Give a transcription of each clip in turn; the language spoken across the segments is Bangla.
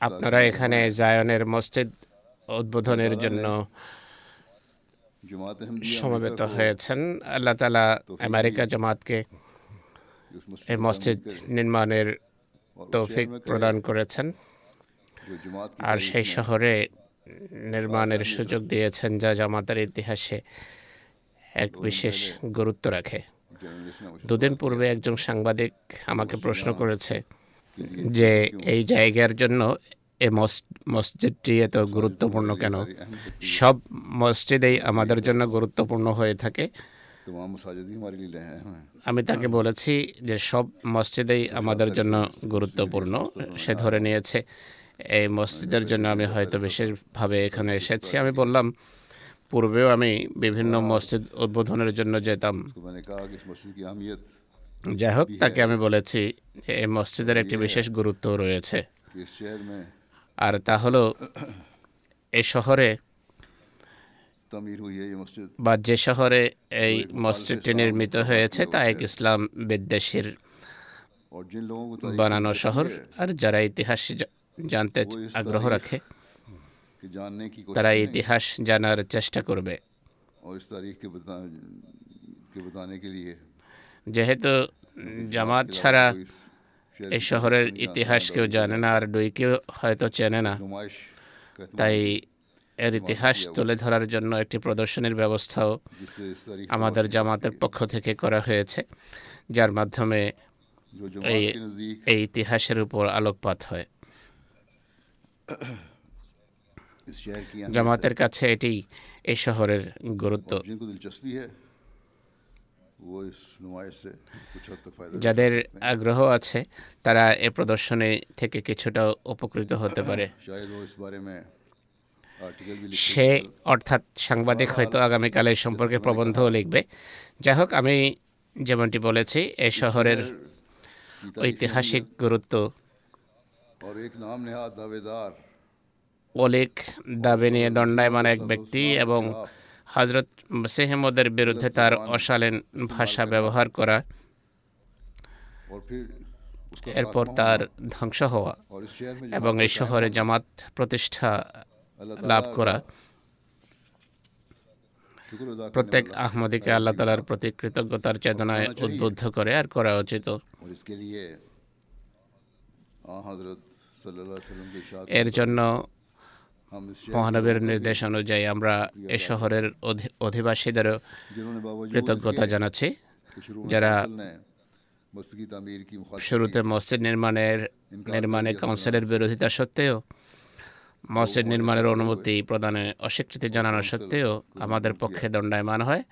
আপনারা এখানে জায়নের মসজিদ উদ্বোধনের জন্য সমবেত হয়েছেন। আল্লাহ তালা আমেরিকা জামাতকে এই মসজিদ নির্মাণের তৌফিক প্রদান করেছেন। আর সেই শহরে নির্মাণের সুযোগ দিয়েছেন যা জামাতের ইতিহাসে এক বিশেষ গুরুত্ব রাখে। দুদিন পূর্বে একজন সাংবাদিক আমাকে প্রশ্ন করেছে যে এই জায়গার জন্য এ মসজিদটি এত গুরুত্বপূর্ণ কেন? সব মসজিদেই আমাদের জন্য গুরুত্বপূর্ণ হয়ে থাকে। আমি তাকে বলেছি যে সব মসজিদেই আমাদের জন্য গুরুত্বপূর্ণ। সে ধরে নিয়েছে, এই মসজিদের জন্য আমি হয়তো বিশেষভাবে এখানে এসেছি। আমি বললাম, পূর্বেও আমি বিভিন্ন মসজিদ উদ্বোধনের জন্য যেতাম। যাই হোক তাকে আমি বলেছি যে এই মসজিদের একটি বিশেষ গুরুত্ব রয়েছে। আর তা হলো এ শহরে বা যে শহরে এই মসজিদটি নির্মিত হয়েছে তা এক ইসলাম বিদ্বেষীর বানানো শহর। আর যারা ইতিহাস জানতে আগ্রহ রাখে তারা ইতিহাস জানার চেষ্টা করবে। যেহেতু জামাত ছাড়া এই শহরের ইতিহাস কেউ জানে না, আর ডুইকেও হয়তো চেনে না। তাই এর ইতিহাস তুলে ধরার জন্য একটি প্রদর্শনীর ব্যবস্থাও আমাদের জামাতের পক্ষ থেকে করা হয়েছে, যার মাধ্যমে এই এই ইতিহাসের উপর আলোকপাত হয়। জামাতের কাছে এটি এই শহরের গুরুত্ব। যাদের আগ্রহ আছে তারা এ প্রদর্শনী থেকে কিছুটা উপকৃত হতে পারে। সে অর্থাৎ সাংবাদিক হয়তো আগামীকালের সম্পর্কে প্রবন্ধও লিখবে। যাই হোক আমি যেমনটি বলেছি এই শহরের ঐতিহাসিক গুরুত্ব অলিক দাবি নিয়ে দণ্ডায়মান এক ব্যক্তি এবং হজরত সেহেমদের বিরুদ্ধে তার অশালীন ভাষা ব্যবহার করা এরপর তার ধ্বংস হওয়া এবং এই শহরে জামাত প্রতিষ্ঠা লাভ করা। প্রত্যেক আহমদীকে আল্লাহ তালার প্রতি কৃতজ্ঞতার চেতনায় উদ্বুদ্ধ করে আর করা উচিত। এর জন্য মহানবের নির্দেশ অনুযায়ী আমরা এ শহরের অধিবাসীদেরও কৃতজ্ঞতা জানাচ্ছি, যারা শুরুতে মসজিদ নির্মাণের, নির্মাণে কাউন্সিলের বিরোধিতা সত্ত্বেও মসজিদ নির্মাণের অনুমতি প্রদানে অস্বীকৃতি জানানো সত্ত্বেও আমাদের পক্ষে দণ্ডায়মান হয়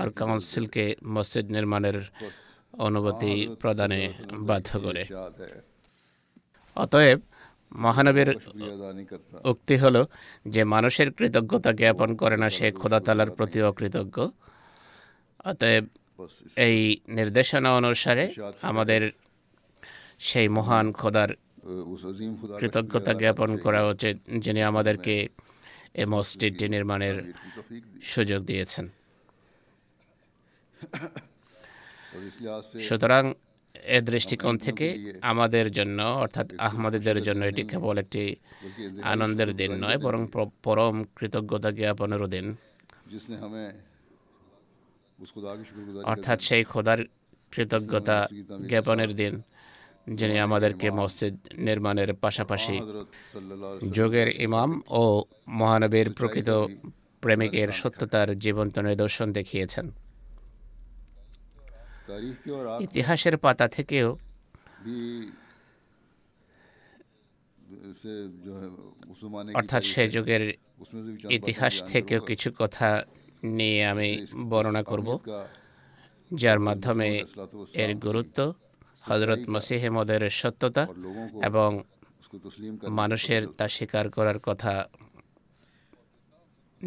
আর কাউন্সিলকে মসজিদ নির্মাণের অনুমতি প্রদানে বাধ্য করে। অতএব মহানবীর উক্তি হল যে মানুষের কৃতজ্ঞতা জ্ঞাপন করে না সে খোদাতালার প্রতি অকৃতজ্ঞ। অতএব এই নির্দেশনা অনুসারে আমাদের সেই মহান খোদার কৃতজ্ঞতা জ্ঞাপন করা উচিত যিনি আমাদেরকে এ মসজিদটি নির্মাণের সুযোগ দিয়েছেন। সুতরাং এ দৃষ্টিকোণ থেকে আমাদের জন্য অর্থাৎ আহমদীদের জন্য এটি কেবল একটি আনন্দের দিন নয় বরং পরম কৃতজ্ঞতা জ্ঞাপনেরও দিন। অর্থাৎ সেই খোদার কৃতজ্ঞতা জ্ঞাপনের দিন যিনি আমাদেরকে মসজিদ নির্মাণের পাশাপাশি যোগের ইমাম ও মহানবীর প্রকৃত প্রেমিকের সত্যতার জীবন্ত নিদর্শন দেখিয়েছেন। ইতিহাসের পাতা থেকেও অর্থাৎ সে যুগের ইতিহাস থেকেও কিছু কথা নিয়ে আমি বর্ণনা করব যার মাধ্যমে এর গুরুত্ব হজরত মসিহমদের সত্যতা এবং মানুষের তা স্বীকার করার কথা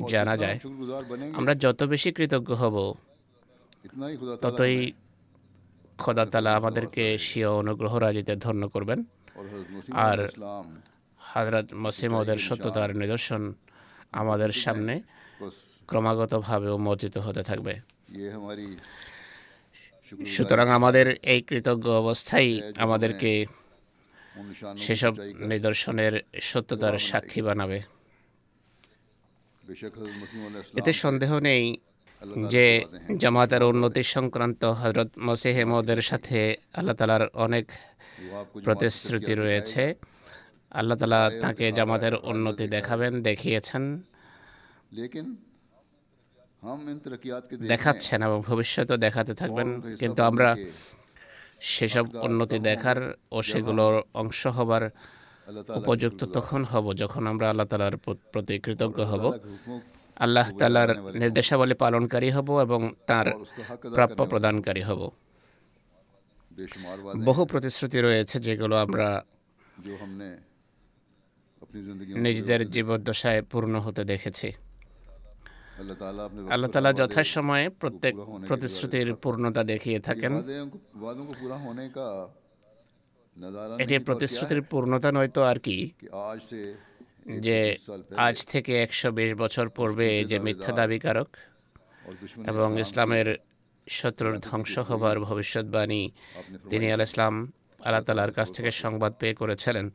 জানা যায়। আমরা যত বেশি কৃতজ্ঞ হব ততই খোদা তালা আমাদেরকে সিও অনুগ্রহ রাজিতে ধন্য করবেন। আর হাজরত মসিমদের সত্যতার নিদর্শন আমাদের সামনে ক্রমাগতভাবে উন্মোচিত হতে থাকবে। সুতরাং আমাদের এই কৃতজ্ঞ অবস্থায় আমাদেরকে সেসব নিদর্শনের সত্যতার সাক্ষী বানাবে। এতে সন্দেহ নেই যে জামাতের উন্নতি সংক্রান্ত হজরত মসিহ মদের সাথে আল্লাহ তালার অনেক প্রতিশ্রুতি রয়েছে। আল্লাহ তালা তাকে জামাতের উন্নতি দেখাবেন দেখিয়েছেন। দেখাচ্ছেন এবং ভবিষ্যতে দেখাতে থাকবেন। কিন্তু আমরা সেসব উন্নতি দেখার ও সেগুলোর অংশ হবার উপযুক্ত তখন হব যখন আমরা আল্লাহ তালার প্রতি কৃতজ্ঞ হব। আল্লাহ তালার নির্দেশাবলী পালনকারী হব এবং তার প্রাপ্য প্রদানকারী হব। বহু প্রতিশ্রুতি রয়েছে যেগুলো আমরা নিজেদের জীবদ্দশায় পূর্ণ হতে দেখেছি। আল্লাহ তালা যথাসময়ে প্রত্যেক প্রতিশ্রুতির পূর্ণতা দেখিয়ে থাকেন। এটি প্রতিশ্রুতির পূর্ণতা নয়তো আর কি। যে আজ থেকে একশো বিশ বছর পূর্বে যে মিথ্যা দাবিকারক এবং ইসলামের শত্রুর ধ্বংস হবার ভবিষ্যৎবাণী তিনি আল ইসলাম আল্লাহ তালার কাছ থেকে সংবাদ পেয়ে করেছিলেন।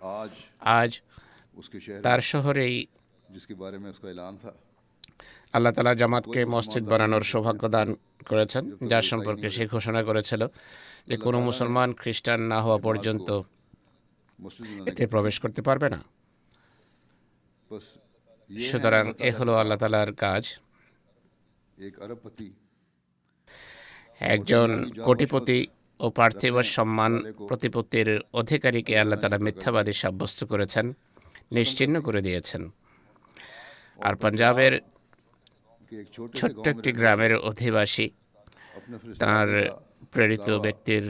আজ তার শহরেই আল্লাহ তালা জামাতকে মসজিদ বানানোর সৌভাগ্য দান করেছেন যার সম্পর্কে সে ঘোষণা করেছিল যে কোনো মুসলমান খ্রিস্টান না হওয়া পর্যন্ত এতে প্রবেশ করতে পারবে না। সুতরাং এ হলো আল্লাহ তালার কাজ। একজন কোটিপতি ও পার্থিব সম্মান প্রতিপত্তির অধিকারীকে আল্লাহ তালা মিথ্যাবাদী সাব্যস্ত করেছেন, নিশ্চিহ্ন করে দিয়েছেন। আর পাঞ্জাবের ছোট্ট একটি গ্রামের অধিবাসী, তার প্রেরিত ব্যক্তির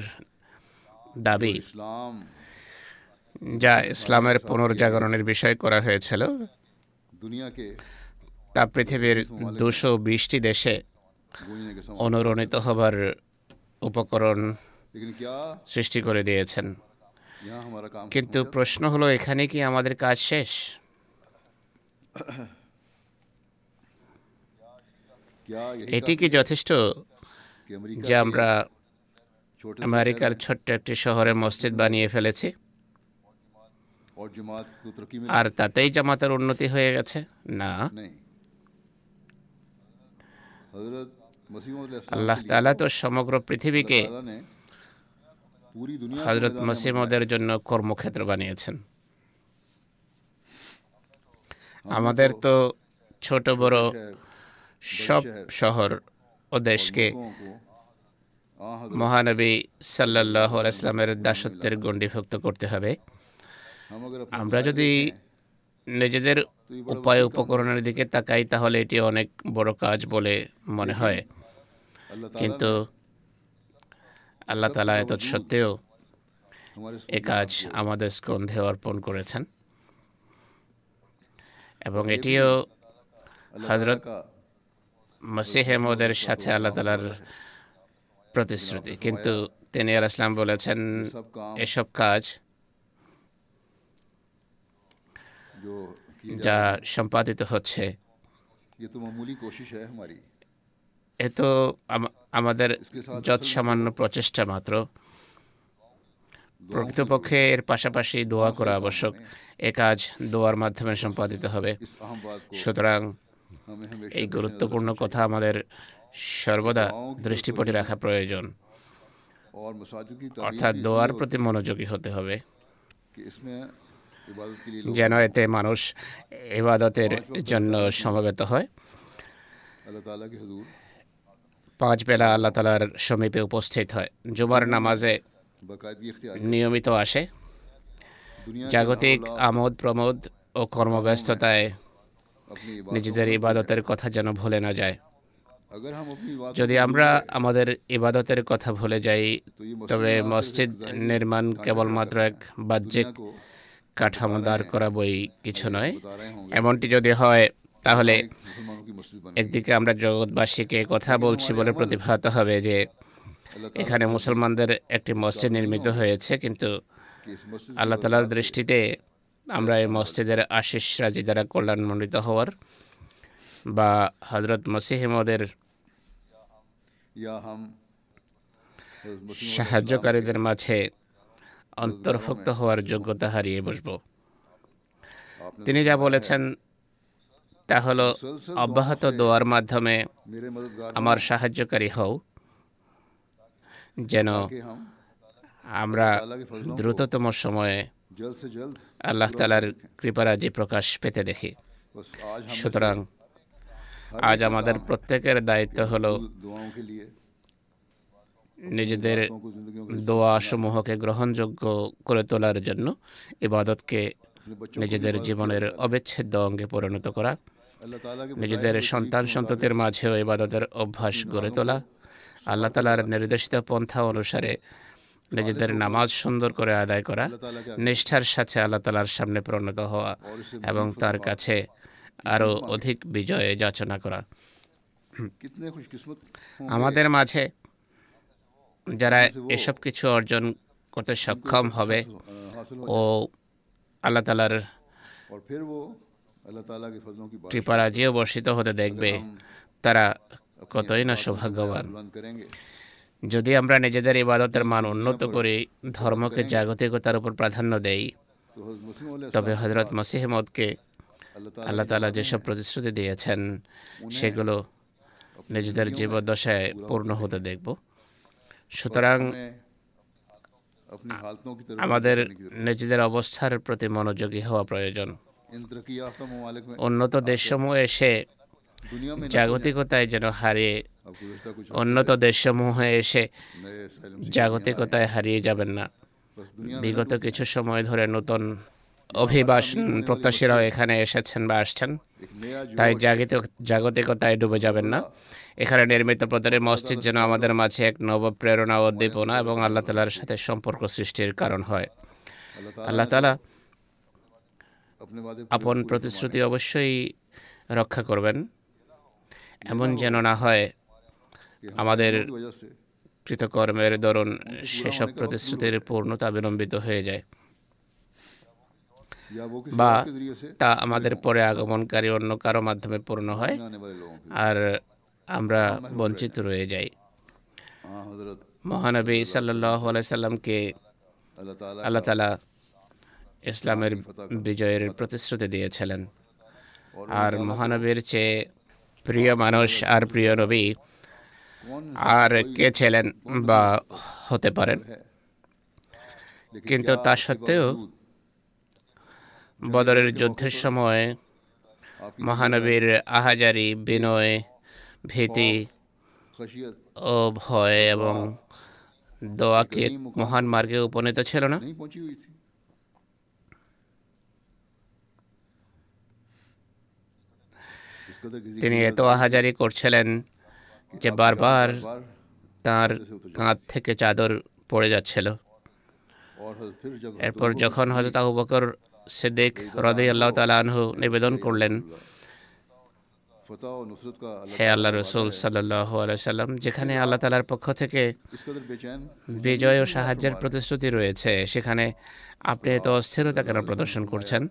দাবি যা ইসলামের পুনর্জাগরণের বিষয় করা হয়েছিল। তা পৃথিবীর দুশো বিশটি দেশে অনুরণিত হবার উপকরণ সৃষ্টি করে দিয়েছেন। কিন্তু প্রশ্ন হলো, এখানে কি আমাদের কাজ শেষ? এটি কি যথেষ্ট যে আমরা আমেরিকার ছোট্ট একটি শহরে মসজিদ বানিয়ে ফেলেছি? আর তাতেই জামাতের উন্নতি হয়ে গেছে? না। আল্লাহ তালা তো সমগ্র পৃথিবীকে হজরত মসিমদের জন্য কর্মক্ষেত্র বানিয়েছেন। আমাদের তো ছোট বড় সব শহর। ও দেশকে মহানবী সাল্লাহ আসলামের দাসত্বের গণ্ডিভুক্ত করতে হবে। আমরা যদি নিজেদের উপায় উপকরণের দিকে তাকাই তাহলে এটি অনেক বড় কাজ বলে মনে হয়। কিন্তু আল্লাহ তালা এত সত্ত্বেও এ কাজ আমাদের স্কন্ধে অর্পণ করেছেন। এবং এটিও হজরত মসিহেমদের সাথে আল্লাহ তালার প্রতিশ্রুতি। কিন্তু তিনি আল ইসলাম বলেছেন এসব কাজ যা সম্পাদিত হচ্ছে। এ তো আমাদের যত সামান্য প্রচেষ্টা মাত্র। প্রকৃতপক্ষে এর পাশাপাশি দোয়া করা আবশ্যক। এ কাজ দোয়ার মাধ্যমে সম্পাদিত হবে। সুতরাং এই গুরুত্বপূর্ণ কথা আমাদের সর্বদা দৃষ্টিপটে রাখা প্রয়োজন। অর্থাৎ দোয়ার প্রতি মনোযোগী হতে হবে। যেন এতে মানুষ ইবাদতের জন্য সমবেত হয়। পাঁচ বেলা আল্লাহ তালার সমীপে উপস্থিত হয়। জুমার নামাজে নিয়মিত আসে। জাগতিক আমোদ প্রমোদ ও কর্মব্যস্ততায় নিজেদের ইবাদতের কথা যেন ভুলে না যায়। যদি আমরা আমাদের ইবাদতের কথা ভুলে যাই, তবে মসজিদ নির্মাণ কেবলমাত্র এক বাহ্যিক কাঠামো দাঁড় করাবই কিছু নয়। এমনটি যদি হয় তাহলে একদিকে আমরা জগৎবাসীকে কথা বলছি বলে প্রতিভাত হবে যে এখানে মুসলমানদের একটি মসজিদ নির্মিত হয়েছে কিন্তু আল্লাহ তালার দৃষ্টিতে আমরা এই মসজিদের আশিস রাজি দ্বারা কল্যাণমণ্ডিত হওয়ার বা হজরত মসিহমদের সাহায্যকারীদের মাঝে অন্তর্ভুক্ত হওয়ার যোগ্যতা হারিয়ে বসব। তিনি যা বলেছেন তা হলো অব্যাহত দোয়ার মাধ্যমে আমার সাহায্যকারী হও। যেন আমরা দ্রুততম সময়ে আল্লাহ তালার কৃপারাজি প্রকাশ পেতে দেখি। সুতরাং আজ আমাদের প্রত্যেকের দায়িত্ব হলো নিজেদের দোয়া সমূহকে গ্রহণযোগ্য করে তোলার জন্য ইবাদতকে নিজেদের জীবনের অবিচ্ছেদ্য অঙ্গে পরিণত করা নিজেদের সন্তান সন্ততির মাঝেও ইবাদতের অভ্যাস গড়ে তোলা আল্লাহ তালার নির্দেশিত পন্থা অনুসারে নিজেদের নামাজ সুন্দর করে আদায় করা নিষ্ঠার সাথে আল্লাহ তালার সামনে প্রণত হওয়া এবং তার কাছে আরও অধিক বিজয়ে যাচনা করা। আমাদের মাঝে যারা এসব কিছু অর্জন করতে সক্ষম হবে ও আল্লাহ তালার কৃপারাজিও বর্ষিত হতে দেখবে। তারা কতই না সৌভাগ্যবান। যদি আমরা নিজেদের ইবাদতের মান উন্নত করি ধর্মকে জাগতিকতার উপর প্রাধান্য দেই তবে হজরত মসিহমদকে আল্লাহ তালা যেসব প্রতিশ্রুতি দিয়েছেন সেগুলো নিজেদের জীবদশায় পূর্ণ হতে দেখব। সুতরাং আমাদের নিজেদের অবস্থার প্রতি মনোযোগী হওয়া প্রয়োজন। উন্নত দেশসমূহ এসে জাগতিকতায় যেন হারিয়ে উন্নত দেশসমূহে এসে জাগতিকতায় হারিয়ে যাবেন না। বিগত কিছু সময় ধরে নতুন অভিবাসন প্রত্যাশীরাও এখানে এসেছেন বা আসছেন। তাই জাগিত জাগতিকতায় ডুবে যাবেন না। এখানে নির্মিত প্রতিটি মসজিদ যেন আমাদের মাঝে এক নব প্রেরণা উদ্দীপনা এবং আল্লাহ তালার সাথে সম্পর্ক সৃষ্টির কারণ হয়। আল্লাহ তালা আপন প্রতিশ্রুতি অবশ্যই রক্ষা করবেন। এমন যেন না হয় আমাদের কৃতকর্মের দরুন সেসব প্রতিশ্রুতির পূর্ণতা বিলম্বিত হয়ে যায়। বা তা আমাদের পরে আগমনকারী অন্য কারও মাধ্যমে পূর্ণ হয় আর আমরা বঞ্চিত রয়ে যাই। মহানবী সাল্লাহ সাল্লামকে আল্লাহ তালা ইসলামের বিজয়ের প্রতিশ্রুতি দিয়েছিলেন। আর মহানবীর চেয়ে প্রিয় মানুষ আর প্রিয় নবী আর কে ছিলেন বা হতে পারেন। কিন্তু তা সত্ত্বেও বদরের যুদ্ধের সময় মহানবীর আহাজারি, বিনয়, ভীতি ও ভয় এবং দোয়াকে মহান মার্গে উপনীত ছিল না। তিনি এত আহাজারি করছিলেন যে বারবার তার কাঁধ থেকে চাদর পড়ে যাচ্ছিল। এরপর যখন হজরত আবু বকর সিদ্দিক হ্রদে আল্লাহ তালাহু নিবেদন করলেন, হে আল্লাহ রসুল সাল্লাহ সাল্লাম, যেখানে আল্লাহ তালার পক্ষ থেকে বিজয় ও সাহায্যের প্রতিশ্রুতি রয়েছে, সেখানে আপনি এত অস্থিরতা কেন প্রদর্শন করছেন?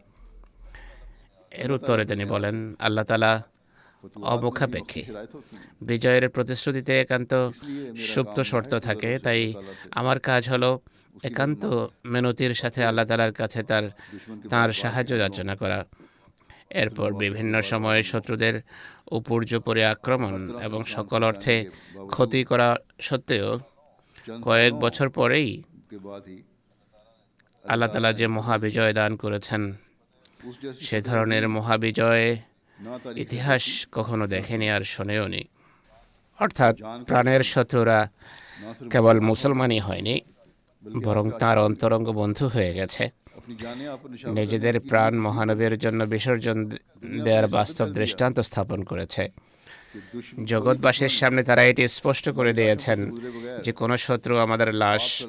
এর উত্তরে তিনি বলেন, আল্লাহ তালা অবক্ষাপেক্ষী। বিজয়ের প্রতিশ্রুতিতে একান্ত সুপ্ত শর্ত থাকে, তাই আমার কাজ হলো একান্ত মেনতির সাথে আল্লাহ তালার কাছে তার তার সাহায্য যাচনা করা। এরপর বিভিন্ন সময়ে শত্রুদের উপর্যুপরি আক্রমণ এবং সকল অর্থে ক্ষতি করা সত্ত্বেও কয়েক বছর পরেই আল্লাহ তালা যে মহাবিজয় দান করেছেন, সে ধরনের মহাবিজয়ে ইতিহাস কখনো দেখেনি আর শোনেওনি। অর্থাৎ প্রাণের শত্রুরা কেবল মুসলমানই হয়নি বরং তার অন্তরঙ্গ বন্ধু হয়ে গেছে। নিজেদের প্রাণ মহানবীর জন্য বিসর্জন দেওয়ার বাস্তব দৃষ্টান্ত স্থাপন করেছে। জগৎবাসীর সামনে তারা এটি স্পষ্ট করে দিয়েছেন যে কোনো শত্রু আমাদের লাশ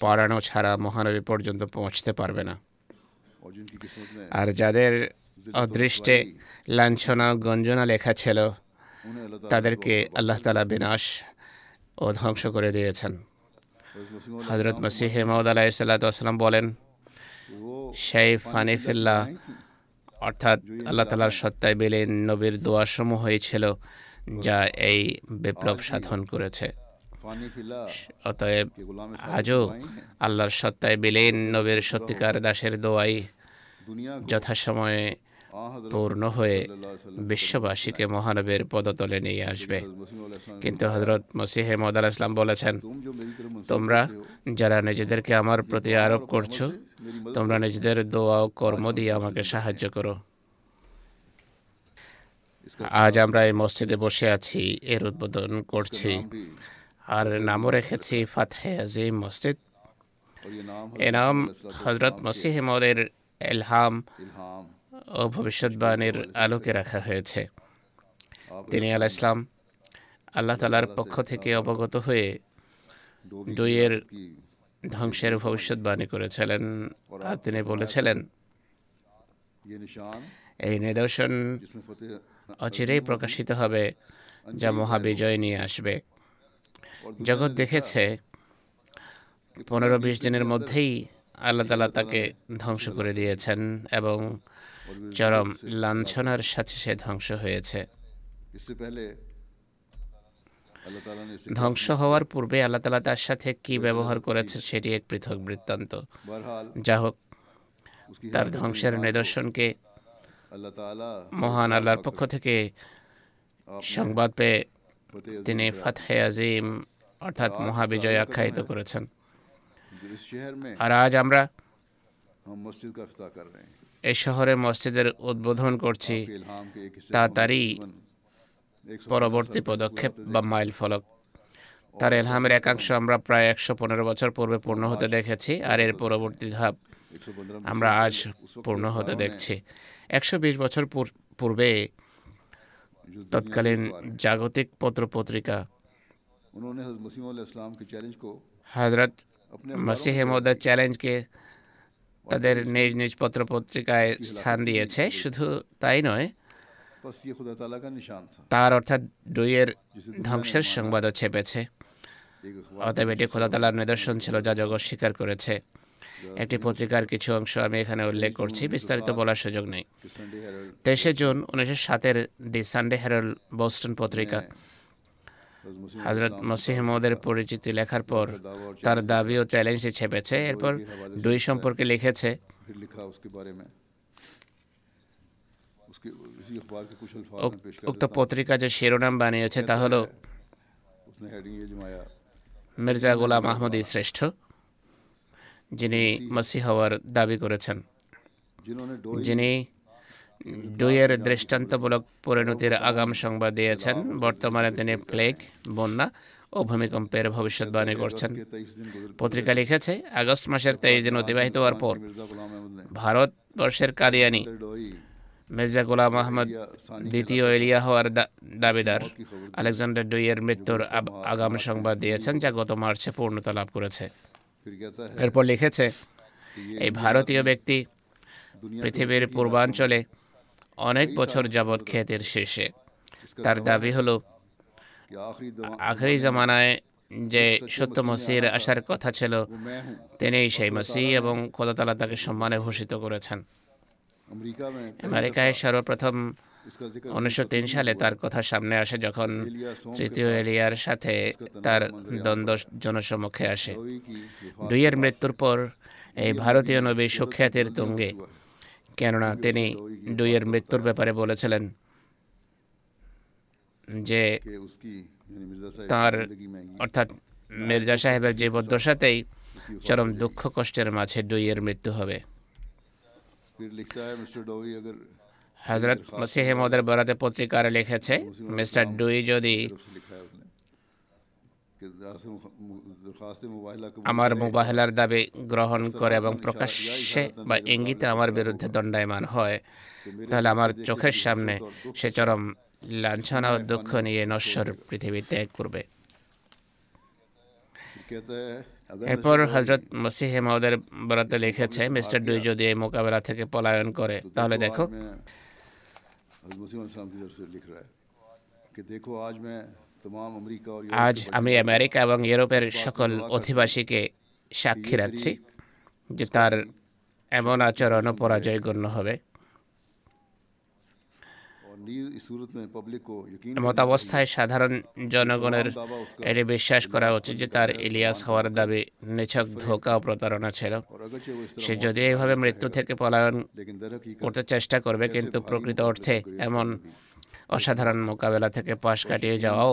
পাড়ানো ছাড়া মহানবী পর্যন্ত পৌঁছতে পারবে না। আর যাদের অদৃষ্টে লাঞ্ছনা গঞ্জনা লেখা ছিল, তাদেরকে আল্লাহ তালা বিনাশ ও ধ্বংস করে দিয়েছেন। হজরত মসিহ মহমদ আলাহিসাল্লাম বলেন শাইফ হানিফুল্লাহ অর্থাৎ আল্লাহ তালার সত্তায় বিলীন নবীর দোয়াসমূহ হয়েছিল যা এই বিপ্লব সাধন করেছে। অতএব আজও আল্লাহর সত্তায় বিলীন নবীর সত্যিকার দাসের দোয়াই যথাসময়ে পূর্ণ হয়ে বিশ্ববাসীকে মহানবীর পদতলে নিয়ে আসবে। কিন্তু হজরত মসিহে মদ আল ইসলাম বলেছেন, তোমরা যারা নিজেদেরকে আমার প্রতি আরোপ করছ, তোমরা নিজেদের দোয়া ও কর্ম দিয়ে আমাকে সাহায্য করো। আজ আমরা এই মসজিদে বসে আছি, এর উদ্বোধন করছি আর নামও রেখেছি ফাতে আজিম মসজিদ। এ নাম হজরত মসিহ মদের এলহাম ও ভবিষ্যৎবাণীর আলোকে রাখা হয়েছে। তিনি আল ইসলাম আল্লাহ তালার পক্ষ থেকে অবগত হয়ে দুইয়ের ধ্বংসের ভবিষ্যৎবাণী করেছিলেন। আর তিনি বলেছিলেন, এই নিদর্শন অচিরেই প্রকাশিত হবে যা মহাবিজয় নিয়ে আসবে। জগৎ দেখেছে, পনেরো বিশ দিনের মধ্যেই আল্লাহ তালা তাকে ধ্বংস করে দিয়েছেন এবং চরম লাঞ্ছনার সাথে সে ধ্বংস হয়েছে। ধ্বংস হওয়ার পূর্বে আল্লাহ তালা তার সাথে কি ব্যবহার করেছে সেটি এক পৃথক বৃত্তান্ত। যা হোক তার ধ্বংসের নিদর্শনকে মহান আল্লাহর পক্ষ থেকে সংবাদ পেয়ে তিনি ফাতে আজিম অর্থাৎ মহাবিজয় আখ্যায়িত করেছেন। আর আজ আমরা মসজিদ এই শহরে মসজিদের উদ্বোধন করছি। তা তারই পরবর্তী পদক্ষেপ বা মাইল ফলক। তার এলহামের একাংশ আমরা প্রায় একশো পনেরো বছর পূর্বে পূর্ণ হতে দেখেছি আর এর পরবর্তী ধাপ আমরা আজ পূর্ণ হতে দেখছি। একশো বিশ বছর পূর্বে তৎকালীন জাগতিক পত্র পত্রিকা হজরত মসিহ চ্যালেঞ্জকে তাদের নিজ নিজ পত্র পত্রিকায় স্থান দিয়েছে শুধু তাই নয় তার অর্থাৎ ডুইয়ের ধ্বংসের সংবাদও চেপেছে অতএব এটি খোদাতালার নিদর্শন ছিল যা জগৎ স্বীকার করেছে। একটি পত্রিকার কিছু অংশ আমি এখানে উল্লেখ করছি বিস্তারিত বলার সুযোগ নেই। তেইশে জুন উনিশশো সাতের দি সানডে হ্যারল্ড বোস্টন পত্রিকা। হজরত মসিহমদের পরিচিতি লেখার পর তার দাবি ও চ্যালেঞ্জ ছেপেছে। এরপর দুই সম্পর্কে লিখেছে। উক্ত পত্রিকা যে শিরোনাম বানিয়েছে তা হল মির্জা গোলাম আহমদ শ্রেষ্ঠ যিনি মসি হওয়ার দাবি করেছেন। যিনি দুইয়ের দৃষ্টান্তমূলক পরিণতির আগাম সংবাদ দিয়েছেন। বর্তমানে তিনি প্লেগ বন্যা ও ভূমিকম্পের ভবিষ্যৎবাণী করছেন। পত্রিকা লিখেছে আগস্ট মাসের তেইশ দিন অতিবাহিত হওয়ার পর ভারতবর্ষের কাদিয়ানি মির্জা গোলাম আহমদ দ্বিতীয় এলিয়া হওয়ার দাবিদার। আলেকজান্ডার ডুইয়ের মৃত্যুর আগাম সংবাদ দিয়েছেন যা গত মার্চে পূর্ণতা লাভ করেছে। এরপর লিখেছে এই ভারতীয় ব্যক্তি পৃথিবীর পূর্বাঞ্চলে অনেক বছর যাবৎ খেতের শেষে। তার দাবি হলো আখরি জামানায় যে সত্য মসির আসার কথা ছিল তিনি সেই মসি এবং খোদাতালা তাকে সম্মানে ভূষিত করেছেন। আমেরিকায় সর্বপ্রথম উনিশশো তিন সালে তার কথা সামনে আসে যখন তৃতীয় এলিয়ার সাথে তার দ্বন্দ্ব জনসমক্ষে আসে। দুইয়ের মৃত্যুর পর এই ভারতীয় নবী সুখ্যাতির তুঙ্গে কেননা তিনি ডুইয়ের মৃত্যুর ব্যাপারে বলেছিলেন যে তার অর্থাৎ মির্জা সাহেবের জীবদ্দশাতেই চরম দুঃখ কষ্টের মাঝে ডুইয়ের মৃত্যু হবে। হজরত মসিহ মদের বরাতে পত্রিকার লিখেছে, মিস্টার ডুই যদি আমার মোবাহেলার দাবি গ্রহণ করে এবং প্রকাশ্যে বা ইঙ্গিতে আমার বিরুদ্ধে দণ্ডায়মান হয়। তাহলে আমার চোখের সামনে সে চরম লাঞ্ছনা ও দুঃখ নিয়ে নশ্বর পৃথিবী ত্যাগ করবে এরপর হজরত মসিহে মাউদের বরাতে লিখেছে মিস্টার ডুই যদি এই মোকাবেলা থেকে পলায়ন করে তাহলে দেখো আজ আমি আমেরিকা এবং ইউরোপের সকল অধিবাসীকে সাক্ষী রাখছি যে তার এমন আচরণ পরাজয় গণ্য হবে মতাবস্থায় সাধারণ জনগণের এটি বিশ্বাস করা উচিত যে তার ইলিয়াস হওয়ার দাবি নিছক ধোকা ও প্রতারণা ছিল সে যদি এইভাবে মৃত্যু থেকে পলায়ন করতে চেষ্টা করবে কিন্তু প্রকৃত অর্থে এমন অসাধারণ মোকাবেলা থেকে পাশ কাটিয়ে যাওয়াও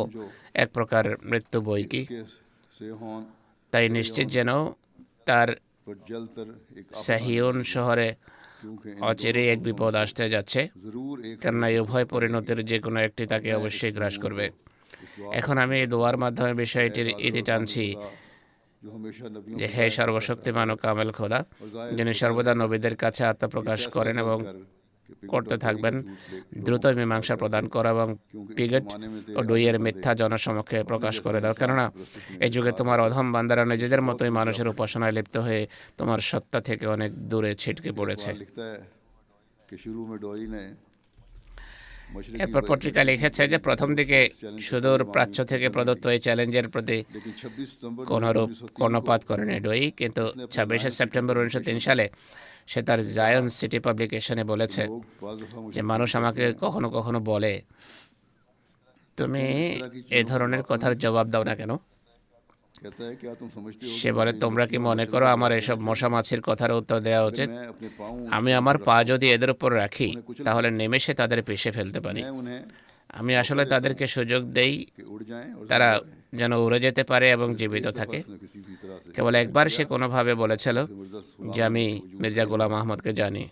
এক প্রকার মৃত্যু বই কি। তাই নিশ্চিত যেন তার সাহিউন শহরে অচেরে এক বিপদ আসতে যাচ্ছে, কেননা এই উভয় পরিণতির যে কোনো একটি তাকে অবশ্যই গ্রাস করবে। এখন আমি এই দোয়ার মাধ্যমে বিষয়টির ইতি টানছি যে হে সর্বশক্তিমান ও কামেল খোদা, যিনি সর্বদা নবীদের কাছে আত্মপ্রকাশ করেন এবং করতে থাকবেন। দ্রুত মীমাংসা প্রদান করা এবং পিগেট ও ডুইয়ের মিথ্যা জনসমক্ষে প্রকাশ করে দাও। কেননা, এই যুগে তোমার অধম বান্দারা নিজেদের মতোই মানুষের উপাসনায় লিপ্ত হয়ে তোমার সত্তা থেকে অনেক দূরে ছিটকে পড়েছে। এরপর পত্রিকা লিখেছে যে, প্রথম দিকে সুদূর প্রাচ্য থেকে প্রদত্ত এই চ্যালেঞ্জের প্রতি কোনোরূপ কর্ণপাত করেনি। ডই কিন্তু ছাব্বিশে সেপ্টেম্বর উনিশশো তিন সালে সে তার জায়ন সিটি পাবলিকেশনে বলেছে যে মানুষ আমাকে কখনো কখনো বলে, তুমি এ ধরনের কথার জবাব দাও না কেন? সে বলে, তোমরা কি মনে করো আমার এসব মশা মাছির কথার উত্তর দেওয়া উচিত? আমি আমার পা যদি এদের উপর রাখি, তাহলে নেমেষে তাদের পিষে ফেলতে পারি। আমি আসলে তাদেরকে সুযোগ দেই, তারা যেন উড়ে যেতে পারে এবং জীবিত থাকে। কেবল একবার সে কোনোভাবে বলেছিল যে আমি মির্জা গোলাম আহমদকে জানি।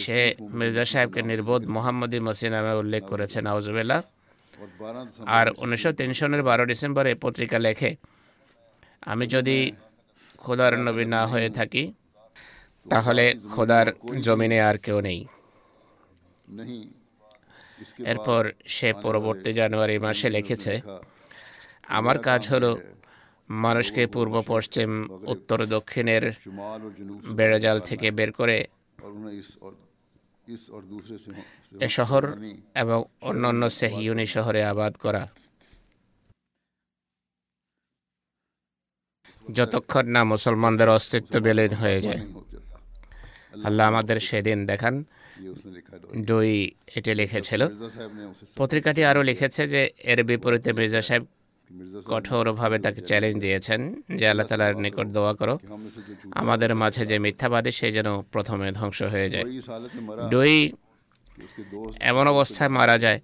সে মির্জা সাহেবকে নির্বোধ মোহাম্মদী মসি নামে উল্লেখ করেছেন আউজবেলা আর উনিশশো তিন সনের বারো ডিসেম্বরে পত্রিকা লেখে, আমি যদি খোদার নবী না হয়ে থাকি, তাহলে খোদার জমিনে আর কেউ নেই। এরপর সে পরবর্তী জানুয়ারি মাসে লিখেছে আমার কাজ হলো মানুষকে পূর্ব পশ্চিম উত্তর দক্ষিণের বেড়াজাল থেকে বের করে এ শহর এবং অন্যান্য সেহিউনি শহরে আবাদ করা। যতক্ষণ না মুসলমানদের অস্তিত্ব বিলীন হয়ে যায়। আল্লাহ আমাদের সেদিন দেখান দুই এটি লিখেছিল। পত্রিকাটি আরও লিখেছে যে এর বিপরীতে মির্জা সাহেব কঠোরভাবে তাকে চ্যালেঞ্জ দিয়েছেন যে আল্লাহ তালার নিকট দোয়া করো। আমাদের মাঝে যে মিথ্যাবাদী সে যেন প্রথমে ধ্বংস হয়ে যায়। দুই এমন অবস্থায় মারা যায়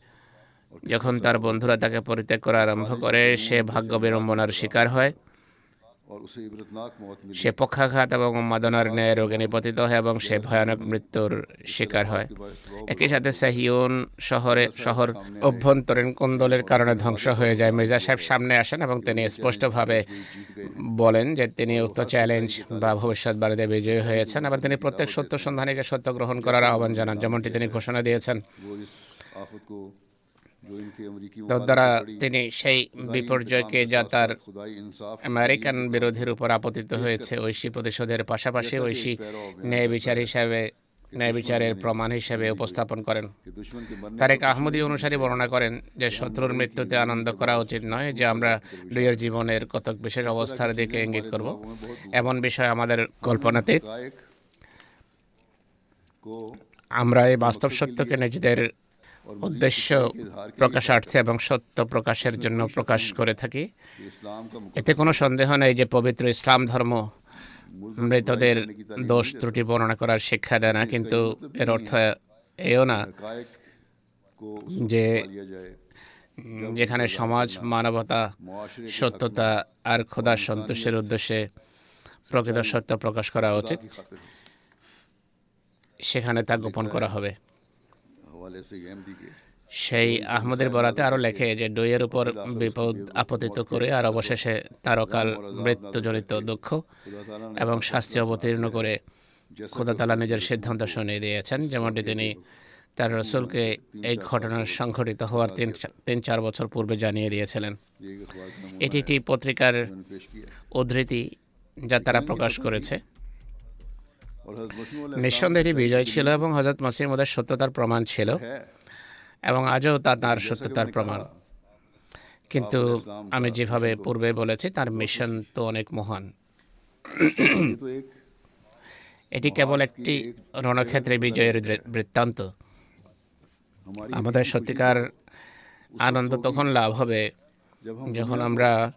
যখন তার বন্ধুরা তাকে পরিত্যাগ করা আরম্ভ করে সে ভাগ্য বিড়ম্বনার শিকার হয়। সে পক্ষাঘাত এবং উন্মাদনার ন্যায় রোগে নিপতিত হয় এবং সে ভয়ানক মৃত্যুর শিকার হয়। একই সাথে সাহিউন শহরে শহর অভ্যন্তরীণ কোন্দলের কারণে ধ্বংস হয়ে যায়। মির্জা সাহেব সামনে আসেন এবং তিনি স্পষ্টভাবে বলেন যে তিনি উক্ত চ্যালেঞ্জ বা ভবিষ্যৎবাণীতে বিজয়ী হয়েছেন এবং তিনি প্রত্যেক সত্য সন্ধানীকে সত্য গ্রহণ করার আহ্বান জানান যেমনটি তিনি ঘোষণা দিয়েছেন। তদ্বারা তিনি সেই বিপর্যয়কে যা তার আমেরিকান বিরোধীর উপর আপতিত হয়েছে ঐশী প্রতিশোধের পাশাপাশি ঐশী ন্যায় বিচার হিসাবে ন্যায় বিচারের প্রমাণ হিসেবে উপস্থাপন করেন। তারেক আহমদী অনুসারী বর্ণনা করেন যে শত্রুর মৃত্যুতে আনন্দ করা উচিত নয় যে আমরা দুইয়ের জীবনের কতক বিশেষ অবস্থার দিকে ইঙ্গিত করব। এমন বিষয় আমাদের কল্পনাতে আমরা এই বাস্তব সত্যকে নিজেদের উদ্দেশ্য প্রকাশার্থে এবং সত্য প্রকাশের জন্য প্রকাশ করে থাকি। এতে কোনো সন্দেহ নেই যে পবিত্র ইসলাম ধর্ম মৃতদের দোষ ত্রুটি বর্ণনা করার শিক্ষা দেয় না, কিন্তু এর অর্থ এও না যে যেখানে সমাজ, মানবতা, সত্যতা আর খোদা সন্তোষের উদ্দেশ্যে প্রকৃত সত্য প্রকাশ করা উচিত, সেখানে তা গোপন করা হবে। সেই আহমদের বরাতে আরও লেখে যে ডইয়ের উপর বিপদ আপতিত করে আর অবশেষে তারকাল মৃত্যুজনিত দুঃখ এবং শাস্তি অবতীর্ণ করে খোদাতালা নিজের সিদ্ধান্ত শুনিয়ে দিয়েছেন যেমনটি তিনি তার রসুলকে এই ঘটনা সংঘটিত হওয়ার তিন তিন চার বছর পূর্বে জানিয়ে দিয়েছিলেন। এটি একটি পত্রিকার উদ্ধৃতি যা তারা প্রকাশ করেছে। নিঃসন্দেহটি বিজয় ছিল এবং হজরত মাসির মধ্যে সত্যতার প্রমাণ ছিল। এবং আজও তা তার সত্যতার প্রমাণ। কিন্তু আমি যেভাবে পূর্বে বলেছি তার মিশন তো অনেক মহান। এটি কেবল একটি রণক্ষেত্রে বিজয়ের বৃত্তান্ত। আমাদের সত্যিকার আনন্দ তখন লাভ হবে যখন আমরা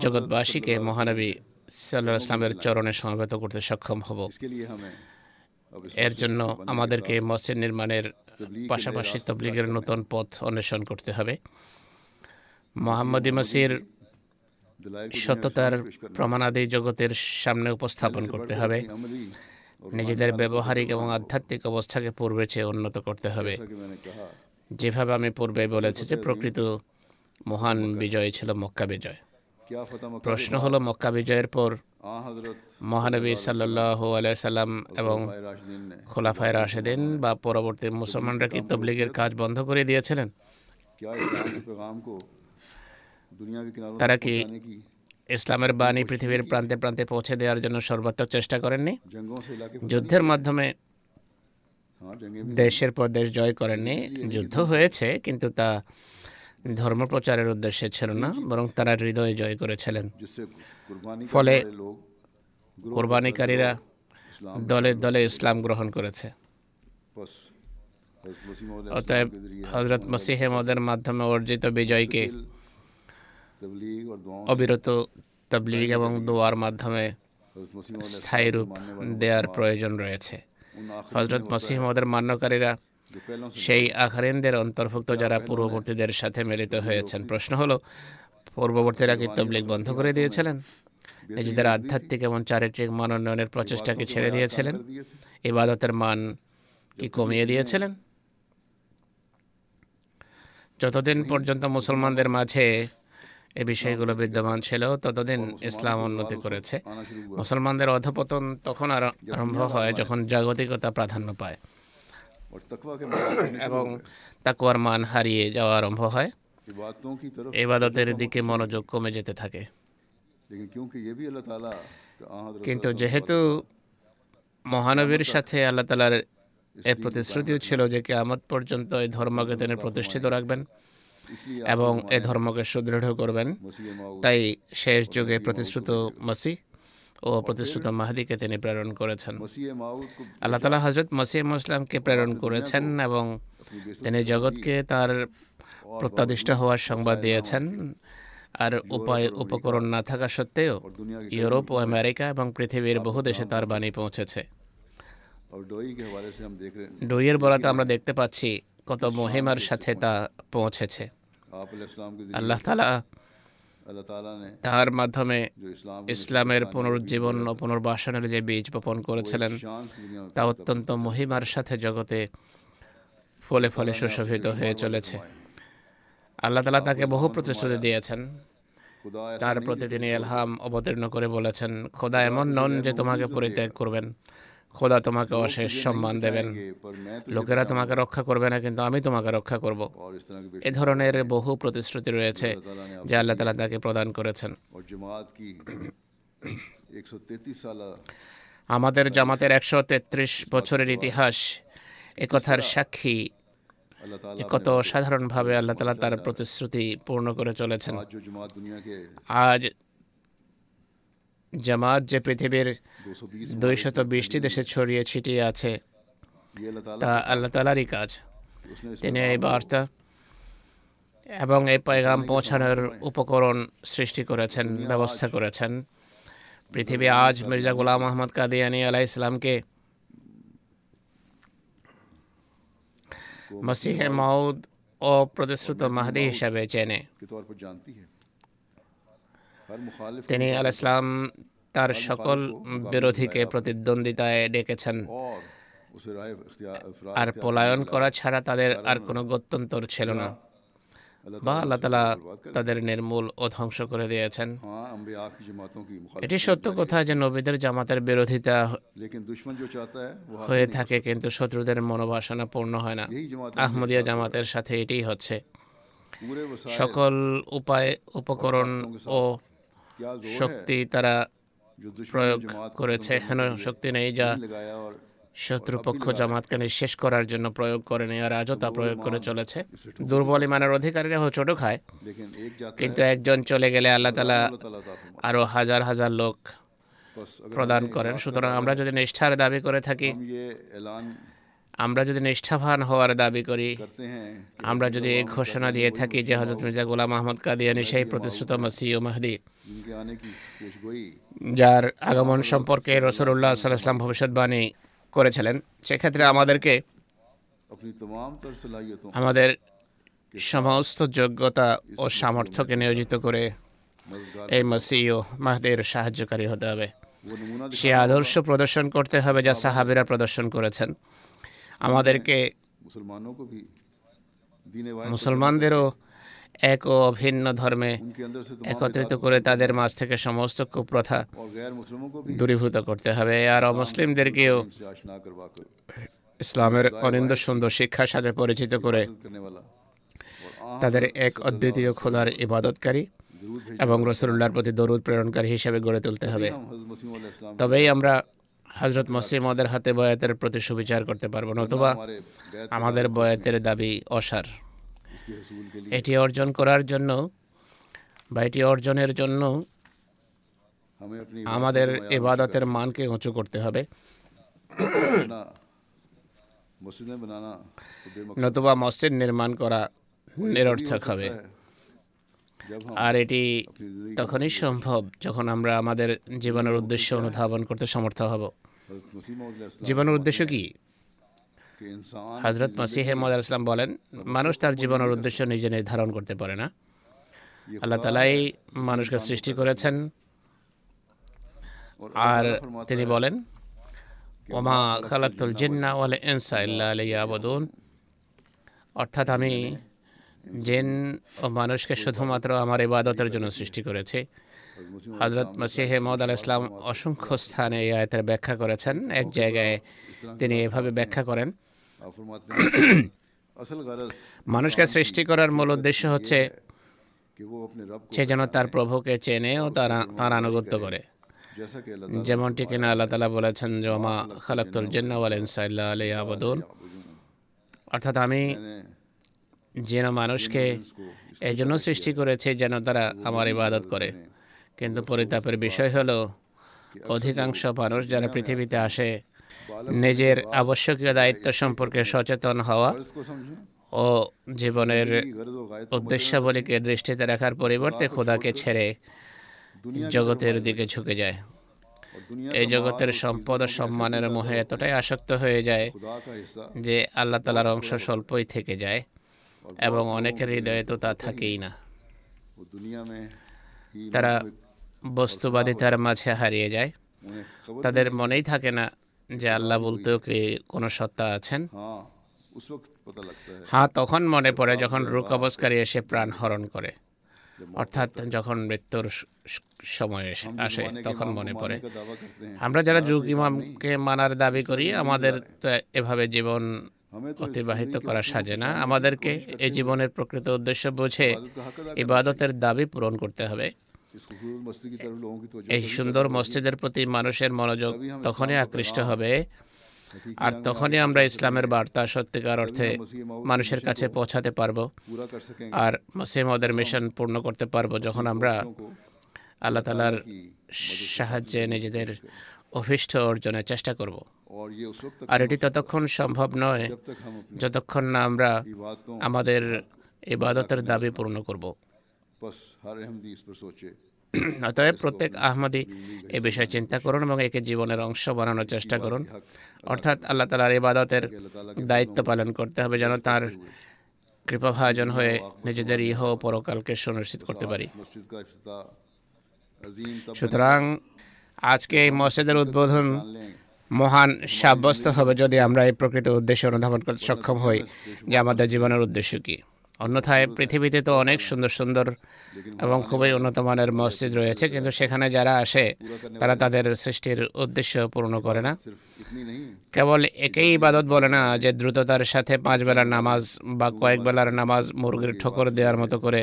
জগৎবাসীকে মহানবী সাল্লাহ ইসলামের চরণে সমাবেত করতে সক্ষম হব। এর জন্য আমাদেরকে মসজিদ নির্মাণের পাশাপাশি তবলিগের নতুন পথ অন্বেষণ করতে হবে। মোহাম্মদ মাসির সত্যতার প্রমাণাদি জগতের সামনে উপস্থাপন করতে হবে। নিজেদের ব্যবহারিক এবং আধ্যাত্মিক অবস্থাকে পূর্বে চেয়ে উন্নত করতে হবে। যেভাবে আমি পূর্বে বলেছি যে প্রকৃত মহান বিজয় ছিল মক্কা বিজয়। প্রশ্ন হলো মক্কা বিজয়ের পর মহানবী সাল্লাহ সাল্লাম এবং খোলাফায় রাশেদিন বা পরবর্তী মুসলমানরা কি তবলিগের কাজ বন্ধ করে দিয়েছিলেন? তারা কি ইসলামের বাণী পৃথিবীর প্রান্তে প্রান্তে পৌঁছে দেওয়ার জন্য সর্বাত্মক চেষ্টা করেননি? যুদ্ধের মাধ্যমে দেশের পর দেশ জয় করেননি। যুদ্ধ হয়েছে, কিন্তু তা ধর্ম প্রচারের উদ্দেশ্যে ছিল না বরং তারা হৃদয়ে জয় করেছিলেন। ফলে কোরবানিকারীরা দলে দলে ইসলাম গ্রহণ করেছে। অতএব হজরত মসিহমদের মাধ্যমে অর্জিত বিজয়কে অবিরত তবলিগ এবং দোয়ার মাধ্যমে স্থায়ী রূপ দেওয়ার প্রয়োজন রয়েছে। হজরত মসিহমদের মান্যকারীরা সেই আখারিনদের অন্তর্ভুক্ত যারা পূর্ববর্তীদের সাথে মিলিত হয়েছেন। প্রশ্ন হলো, পূর্ববর্তীরা কি তবলিক বন্ধ করে দিয়েছিলেন? নিজেদের আধ্যাত্মিক এবং চারিত্রিক মানোন্নয়নের প্রচেষ্টাকে ছেড়ে দিয়েছিলেন? ইবাদতের মান কি কমিয়ে দিয়েছিলেন? যতদিন পর্যন্ত মুসলমানদের মাঝে এ বিষয়গুলো বিদ্যমান ছিল, ততদিন ইসলাম উন্নতি করেছে। মুসলমানদের অধপতন তখন আরম্ভ হয় যখন জাগতিকতা প্রাধান্য পায়। এবং তাকুয়ার মান হারিয়ে যাওয়া আরম্ভ হয় এবাদতের দিকে মনোযোগ কমে যেতে থাকে কিন্তু যেহেতু মহানবীর সাথে আল্লাহ তালার এ প্রতিশ্রুতিও ছিল যে কেয়ামত পর্যন্ত এই ধর্মকে তিনি প্রতিষ্ঠিত রাখবেন এবং এ ধর্মকে সুদৃঢ় করবেন তাই শেষ যুগে প্রতিশ্রুত মাসি ও প্রতিশ্রুত মাহাদিকে তিনি প্রেরণ করেছেন। আল্লাহ তালা হজরত মসিহ ইসলামকে প্রেরণ করেছেন এবং তিনি জগৎকে তার প্রত্যাদিষ্ট হওয়ার সংবাদ দিয়েছেন। আর উপায় উপকরণ না থাকা সত্ত্বেও ইউরোপ ও আমেরিকা এবং পৃথিবীর বহু দেশে তার বাণী পৌঁছেছে। ডইয়ের বরাতে আমরা দেখতে পাচ্ছি কত মহিমার সাথে তা পৌঁছেছে। আল্লাহ তালা তাহার মাধ্যমে ইসলামের পুনরুজ্জীবন ও পুনর্বাসনের যে বীজ বপন করেছিলেন তা অত্যন্ত মহিমার সাথে জগতে ফলে ফলে সুশোভিত হয়ে চলেছে। আল্লাহ তালা তাকে বহু প্রতিশ্রুতি দিয়েছেন। তার প্রতি তিনি এলহাম অবতীর্ণ করে বলেছেন খোদা এমন নন যে তোমাকে পরিত্যাগ করবেন। খোদা তোমাকে অশেষ সম্মান দেবেন। লোকেরা তোমাকে রক্ষা করবে না কিন্তু আমি তোমাকে রক্ষা করব। এ ধরনের বহু প্রতিশ্রুতি রয়েছে যা আল্লাহ তালা তাকে প্রদান করেছেন। আমাদের জামাতের একশো তেত্রিশ বছরের ইতিহাস একথার সাক্ষী কত সাধারণভাবে আল্লাহ তালা তার প্রতিশ্রুতি পূর্ণ করে চলেছেন। আজ জামাত যে পৃথিবীর দুইশত বিশটি দেশে ছড়িয়ে ছিটিয়ে আছে তা আল্লাহ তালারই কাজ। তিনি এই বার্তা এবং এই পায়গাম পৌঁছানোর উপকরণ সৃষ্টি করেছেন ব্যবস্থা করেছেন। পৃথিবী আজ মির্জা গোলাম আহমদ কাদিয়ানি আলাহ ইসলামকে মসিহে মাউদ ও প্রতিশ্রুত মাহদি হিসাবে চেনে। তিনি আল ইসলাম তার সকল বিরোধীকে প্রতিদ্বন্দ্বিতায় ডেকেছেন। আর পলায়ন করা ছাড়া তাদের আর কোনো গত্যন্তর ছিল না। বা আল্লাহ তালা তাদের নির্মূল ও ধ্বংস করে দিয়েছেন। এটি সত্য কথা যে নবীদের জামাতের বিরোধিতা হয়ে থাকে কিন্তু শত্রুদের মনোবাসনা পূর্ণ হয় না। আহমদিয়া জামাতের সাথে এটি হচ্ছে। সকল উপায় উপকরণ ও শক্তি তারা প্রয়োগ করেছে, হেন শক্তি নেই যা শত্রুপক্ষ জামাতকে নিঃশেষ করার জন্য প্রয়োগ করেনি আর আজও তা প্রয়োগ করে চলেছে। দুর্বল ইমানের অধিকারীরা ছোট খায়। কিন্তু একজন চলে গেলে আল্লাহ তালা আরও হাজার হাজার লোক প্রদান করেন। সুতরাং আমরা যদি নিষ্ঠার দাবি করে থাকি আমরা যদি নিষ্ঠাবান হওয়ার দাবি করি আমরা যদি এই ঘোষণা দিয়ে থাকি যে হজরত মির্জা গোলাম আহমদ কাদিয়ানি সেই প্রতিশ্রুত মাসি ও মাহদি যার আগমন সম্পর্কে রসুল্লাহ সাল্লাম ভবিষ্যৎবাণী করেছিলেন। সেক্ষেত্রে আমাদেরকে আমাদের সমস্ত যোগ্যতা ও সামর্থ্যকে নিয়োজিত করে এই মসি ও মাহদির সাহায্যকারী হতে হবে। সে আদর্শ প্রদর্শন করতে হবে যা সাহাবিরা প্রদর্শন করেছেন। আমাদেরকে মুসলমানদেরও এক ও অভিন্ন ধর্মে একত্রিত করে তাদের মাঝ থেকে সমস্ত কুপ্রথা দূরীভূত করতে হবে। আর অমুসলিমদেরকেও ইসলামের অনিন্দ সুন্দর শিক্ষার সাথে পরিচিত করে তাদের এক অদ্বিতীয় খোলার ইবাদতকারী এবং রসুল্লাহর প্রতি দরুদ প্রেরণকারী হিসেবে গড়ে তুলতে হবে। তবেই আমরা হজরত মসিহ আমাদের হাতে বয়াতের প্রতি সুবিচার করতে পারব নতুবা অথবা আমাদের বয়াতের দাবি অসার। এটি অর্জন করার জন্য বা এটি অর্জনের জন্য আমাদের এবাদতের মানকে উঁচু করতে হবে। নতুবা মসজিদ নির্মাণ করা নিরর্থক হবে। আর এটি তখনই সম্ভব যখন আমরা আমাদের জীবনের উদ্দেশ্য অনুধাবন করতে সমর্থ হব। জীবনের উদ্দেশ্য কি? হজরত মসিহ মদ বলেন, মানুষ তার জীবনের উদ্দেশ্য নিজে নির্ধারণ করতে পারে না। আল্লাহ তালাই মানুষকে সৃষ্টি করেছেন। আর তিনি বলেন, ওমা খালাকুল জিন্না ওয়াল ইনসা ইল্লা আবদুন অর্থাৎ আমি জেন ও মানুষকে শুধুমাত্র আমার ইবাদতের জন্য সৃষ্টি করেছি। হজরত মসিহে মদ আল ইসলাম অসংখ্য স্থানে এই আয়াতের ব্যাখ্যা করেছেন। এক জায়গায় তিনি এভাবে ব্যাখ্যা করেন, মানুষকে সৃষ্টি করার মূল উদ্দেশ্য হচ্ছে সে যেন তার প্রভুকে চেনে ও তার আনুগত্য করে। যেমনটি কিনা আল্লাহ তালা বলেছেন জমা খালাক্তুল জিন্নাওয়াল ইনসাল্লাহ আলী আবাদুল অর্থাৎ আমি যেন মানুষকে এই সৃষ্টি করেছে যেন তারা আমার ইবাদত করে। কিন্তু পরিতাপের বিষয় হলো, অধিকাংশ মানুষ যারা পৃথিবীতে আসে, নিজের আবশ্যকীয় দায়িত্ব সম্পর্কে সচেতন হওয়া ও জীবনের উদ্দেশ্যাবলীকে দৃষ্টিতে রাখার পরিবর্তে খোদাকে ছেড়ে জগতের দিকে ঝুঁকে যায়। এই জগতের সম্পদ ও সম্মানের মোহে এতটাই আসক্ত হয়ে যায় যে আল্লাহ তালার অংশ স্বল্পই থেকে যায় এবং অনেকের হৃদয়ে তো তা থাকেই না। তারা বস্তুবাদিতার মাঝে হারিয়ে যায়। তাদের মনেই থাকে না যে আল্লাহ বলতেও কি কোনো সত্তা আছেন। হ্যাঁ, হ্যাঁ তখন মনে পড়ে যখন রুক অবস্কারী এসে প্রাণ হরণ করে। অর্থাৎ যখন মৃত্যুর সময় আসে তখন মনে পড়ে। আমরা যারা যুগ ইমামকে মানার দাবি করি আমাদের তো এভাবে জীবন অতিবাহিত করা সাজে না। আমাদেরকে এই জীবনের প্রকৃত উদ্দেশ্য বুঝে ইবাদতের দাবি পূরণ করতে হবে। এই সুন্দর মসজিদের প্রতি মানুষের মনোযোগ তখনই আকৃষ্ট হবে। আর তখনই আমরা ইসলামের বার্তা সত্যিকার অর্থে মানুষের কাছে পৌঁছাতে পারব। আর মসিমদের মিশন পূর্ণ করতে পারব যখন আমরা আল্লাহ তালার সাহায্যে নিজেদের অভিষ্ট অর্জনের চেষ্টা করব। আর এটি ততক্ষণ সম্ভব নয়। যতক্ষণ না আমরা আমাদের ইবাদতের দাবি পূর্ণ করব। অতএব প্রত্যেক আহমদি এ বিষয়ে চিন্তা করুন এবং একে জীবনের অংশ বানানোর চেষ্টা করুন। অর্থাৎ আল্লাহ তালার ইবাদতের দায়িত্ব পালন করতে হবে যেন তার কৃপাভাজন হয়ে নিজেদের ইহ পরকালকে সুনিশ্চিত করতে পারি। সুতরাং আজকে এই মসজিদের উদ্বোধন মহান সাব্যস্ত হবে যদি আমরা এই প্রকৃত উদ্দেশ্য অনুধাবন করতে সক্ষম হই যে আমাদের জীবনের উদ্দেশ্য কী। অন্যথায় পৃথিবীতে তো অনেক সুন্দর সুন্দর এবং খুবই উন্নত মানের মসজিদ রয়েছে কিন্তু সেখানে যারা আসে তারা তাদের সৃষ্টির উদ্দেশ্য পূর্ণ করে না। কেবল একেই ইবাদত বলে না যে দ্রুততার সাথে পাঁচ বেলার নামাজ বা কয়েক বেলার নামাজ মুরগির ঠোকর দেওয়ার মতো করে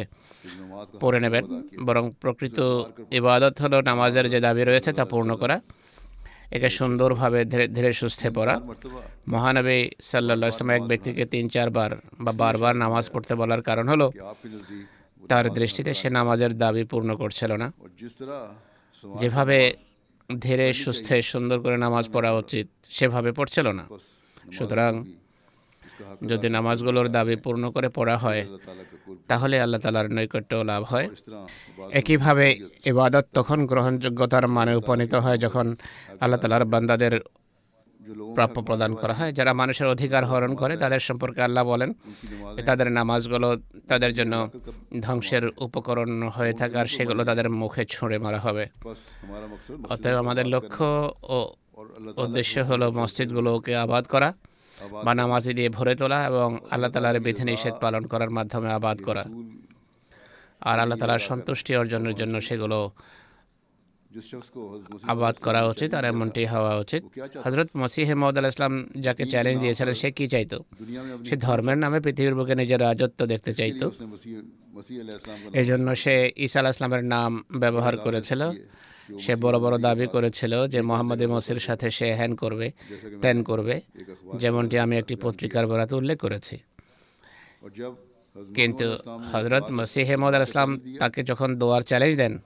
পড়ে নেবেন। বরং প্রকৃত ইবাদত হলো নামাজের যে দাবি রয়েছে তা পূর্ণ করা। একে সুন্দরভাবে ধীরে ধীরে সুস্থে পড়া। মহানবী সাল্লা ইসলাম এক ব্যক্তিকে তিন, চারবার বা বারবার নামাজ পড়তে বলার কারণ হলো, তার দৃষ্টিতে সে নামাজের দাবি পূর্ণ করছিল না। যেভাবে ধীরে, সুস্থে, সুন্দর করে নামাজ পড়া উচিত, সেভাবে পড়ছিল না। সুতরাং যদি নামাজগুলোর দাবি পূর্ণ করে পড়া হয়, তাহলে আল্লাহ তালার নৈকট্য লাভ হয়। একইভাবে এবাদত তখন গ্রহণযোগ্যতার মানে উপনীত হয় যখন আল্লাহ তালার বান্দাদের প্রাপ্য প্রদান করা হয়। যারা মানুষের অধিকার হরণ করে, তাদের সম্পর্কে আল্লাহ বলেন তাদের নামাজগুলো তাদের জন্য ধ্বংসের উপকরণ হয়ে থাকার সেগুলো তাদের মুখে ছুঁড়ে মারা হবে। অতএব আমাদের লক্ষ্য ও উদ্দেশ্য হলো মসজিদগুলোকে আবাদ করা। বা নামাজে দিয়ে ভরে তোলা এবং আল্লাহ তালার বিধিনিষেধ পালন করার মাধ্যমে আবাদ করা। আর আল্লাহ তালার সন্তুষ্টি অর্জনের জন্য সেগুলো আবাদ করা উচিত আর এমনটি হওয়া উচিত। হজরত মসিহে মহদ আল ইসলাম যাকে চ্যালেঞ্জ দিয়েছিলেন সে কি চাইতো? সে ধর্মের নামে পৃথিবীর বুকে নিজের রাজত্ব দেখতে চাইতো। এজন্য সে ঈসা আল ইসলামের নাম ব্যবহার করেছিল। সে বড় বড় দাবি করেছিল যে মোহাম্মদ মসির সাথে সে হ্যান করবে ত্যান করবে। যেমনটি আমি একটি পত্রিকার বরাতে উল্লেখ করেছি। কিন্তু হজরত মসিহে মদ ইসলাম তাকে যখন দোয়ার চ্যালেঞ্জ দেন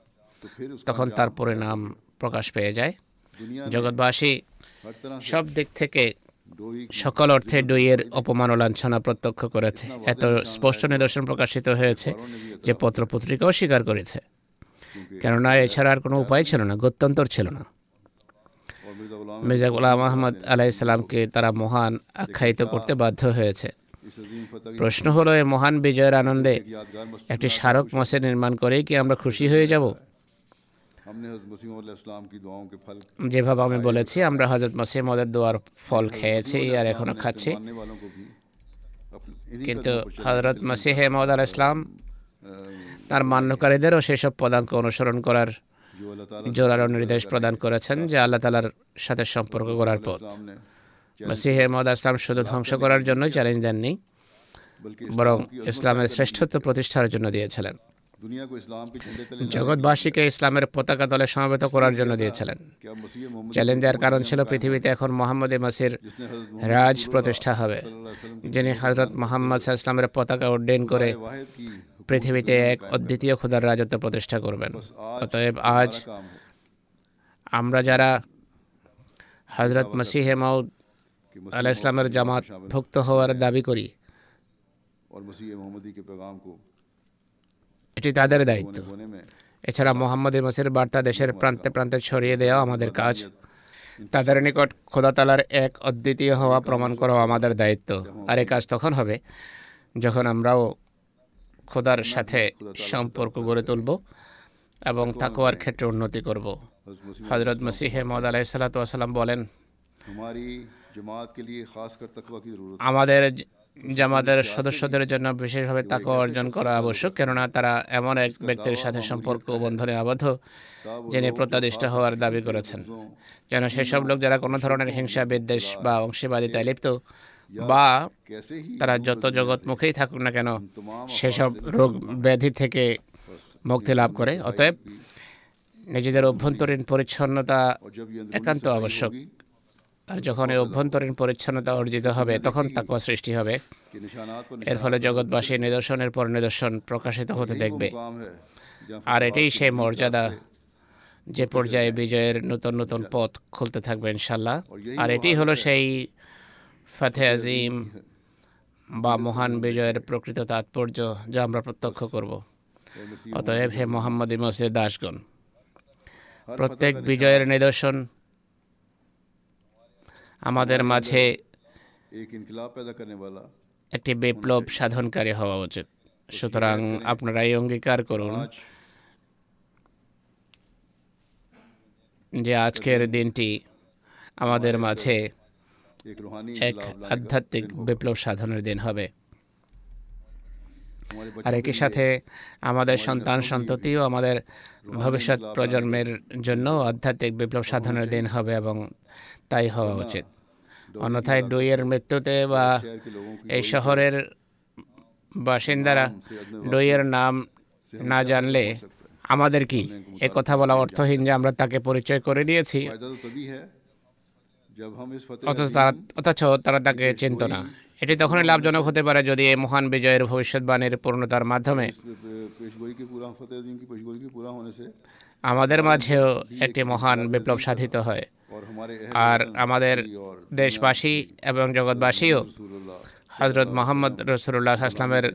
তখন তার পরিণাম প্রকাশ পেয়ে যায়। জগৎবাসী সব দিক থেকে সকল অর্থে ডুইয়ের অপমান ও লাঞ্ছনা প্রত্যক্ষ করেছে। এত স্পষ্ট নিদর্শন প্রকাশিত হয়েছে যে পত্র পত্রিকাও স্বীকার করেছে। কেননা এছাড়া আর কোনো উপায় ছিল না, গত্যন্তর ছিল না। মির্জা গোলাম আহমদ আলাহ ইসলামকে তারা মহান আখ্যায়িত করতে বাধ্য হয়েছে। প্রশ্ন হলো, এই মহান বিজয়ের আনন্দে একটি স্মারক মসে নির্মাণ করেই কি আমরা খুশি হয়ে যাব? যেভাবে আমি বলেছি, আমরা হজরত মসিমদের দোয়ার ফল খেয়েছি আর এখনও খাচ্ছি। কিন্তু হজরত মসিহ মহদ আল ইসলাম তার মান্যকারীদেরও সেসব পদাঙ্ক অনুসরণ করার জোরালো নির্দেশ প্রদান করেছেন যে আল্লাহ তালার সাথে সম্পর্ক করার পথ। মসিহ আহমদ আসলাম শুধু ধ্বংস করার জন্য চ্যালেঞ্জ দেননি, বরং ইসলামের শ্রেষ্ঠত্ব প্রতিষ্ঠার জন্য দিয়েছিলেন। জগৎবাসীকে ইসলামের পতাকা দলে সমবেত করার জন্য দিয়েছিলেন। চ্যালেঞ্জের কারণ ছিল পৃথিবীতে এখন মোহাম্মদ মাসির রাজ প্রতিষ্ঠা হবে, যিনি হজরত মোহাম্মদ ইসলামের পতাকা উড্ডয়ন করে পৃথিবীতে এক অদ্বিতীয় খোদার রাজত্ব প্রতিষ্ঠা করবেন। অতএব আজ আমরা যারা হজরত মসিহ মাউদ আল ইসলামের জামাত ভুক্ত হওয়ার দাবি করি, এটি তাদের দায়িত্ব। এছাড়া মোহাম্মদ মসির বার্তা দেশের প্রান্তে প্রান্তে ছড়িয়ে দেওয়া আমাদের কাজ। তাদের নিকট খোদাতালার এক অদ্বিতীয় হওয়া প্রমাণ করা আমাদের দায়িত্ব। আর এই কাজ তখন হবে যখন আমরাও খোদার সাথে সম্পর্ক গড়ে তুলব এবং তাকোয়ার ক্ষেত্রে উন্নতি করব। হজরত মসিহে মদ আলাহ সালাতাম বলেন আমাদের জামাতের সদস্যদের জন্য বিশেষভাবে তাকওয়া অর্জন করা আবশ্যক কেননা তারা এমন এক ব্যক্তির সাথে সম্পর্ক বন্ধনে আবদ্ধ যিনি প্রত্যাদিষ্ট হওয়ার দাবি করেছেন। যেন সেসব লোক যারা কোনো ধরনের হিংসা বিদ্বেষ বা অংশীবাদিতায় লিপ্ত বা তারা যত জগৎ মুখেই থাকুক না কেন সেসব রোগ ব্যাধি থেকে মুক্তি লাভ করে। অতএব নিজেদের অভ্যন্তরীণ পরিচ্ছন্নতা একান্ত আবশ্যক। আর যখন এই অভ্যন্তরীণ পরিচ্ছন্নতা অর্জিত হবে তখন তাকুয়া সৃষ্টি হবে। এর ফলে জগৎবাসী নিদর্শনের পর নিদর্শন প্রকাশিত হতে দেখবে। আর এটাই সেই মর্যাদা যে পর্যায়ে বিজয়ের নতুন নতুন পথ খুলতে থাকবে ইনশাল্লাহ। আর এটি হলো সেই ফাতে আজিম বা মহান বিজয়ের প্রকৃত তাৎপর্য যা আমরা প্রত্যক্ষ করব। অতএব হে মোহাম্মদ ইমসে দাসগণ প্রত্যেক বিজয়ের নিদর্শন আমাদের মাঝে একটি বিপ্লব সাধনকারী হওয়া উচিত। সুতরাং আপনারা এই অঙ্গীকার করুন যে আজকের দিনটি আমাদের মাঝে এক আধ্যাত্মিক বিপ্লব সাধনের দিন হবে। আর একই সাথে আমাদের সন্তান সন্ততি ও আমাদের ভবিষ্যৎ প্রজন্মের জন্য আধ্যাত্মিক বিপ্লব সাধনের দিন হবে এবং তাই হওয়া উচিত। অন্যথায় ডুইয়ের মৃত্যুতে বা এই শহরের বাসিন্দারা ডুইয়ের নাম না জানলে আমাদের কি? এ কথা বলা অর্থহীন যে আমরা তাকে পরিচয় করে দিয়েছি। অথচ তারা তাকে চিনত না। এটি তখনই লাভজনক হতে পারে যদি এই মহান বিজয়ের ভবিষ্যৎবাণীর পূর্ণতার মাধ্যমে। আমাদের মাঝেও একটি মহান বিপ্লব সাধিত হয়। আর আমাদের দেশবাসী এবং জগৎবাসীও হজরত মোহাম্মদ রসুল্লাহ আসলামের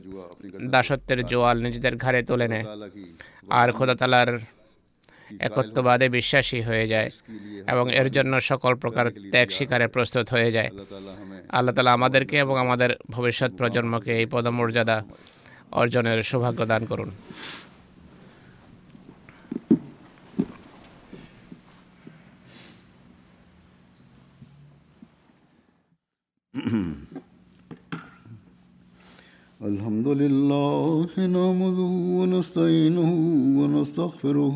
দাসত্বের জোয়াল নিজেদের ঘাড়ে তুলে নেয়। আর খোদাতালার একত্ববাদে বিশ্বাসী হয়ে যায় এবং এর জন্য সকল প্রকার ত্যাগ শিকারে প্রস্তুত হয়ে যায়। আল্লাহ তালা আমাদেরকে এবং আমাদের ভবিষ্যৎ প্রজন্মকে এই পদমর্যাদা অর্জনের সৌভাগ্য দান করুন। الحمد لله نحمده ونستعينه ونستغفره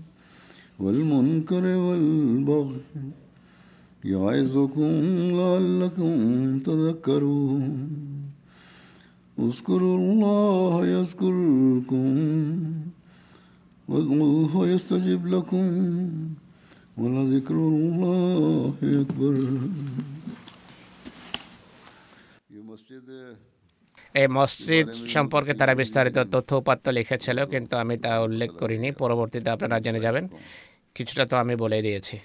والمنكر والبغي يعظكم لعلكم تذكرون اذكروا الله يذكركم وادعوه يستجب لكم ولذكر الله أكبر এই মসজিদ সম্পর্কে তারা বিস্তারিত তথ্য উপাত্ত লিখেছিল কিন্তু আমি তা উল্লেখ করিনি পরবর্তীতে আপনারা জেনে যাবেন কিছুটা তো আমি বলে দিয়েছি।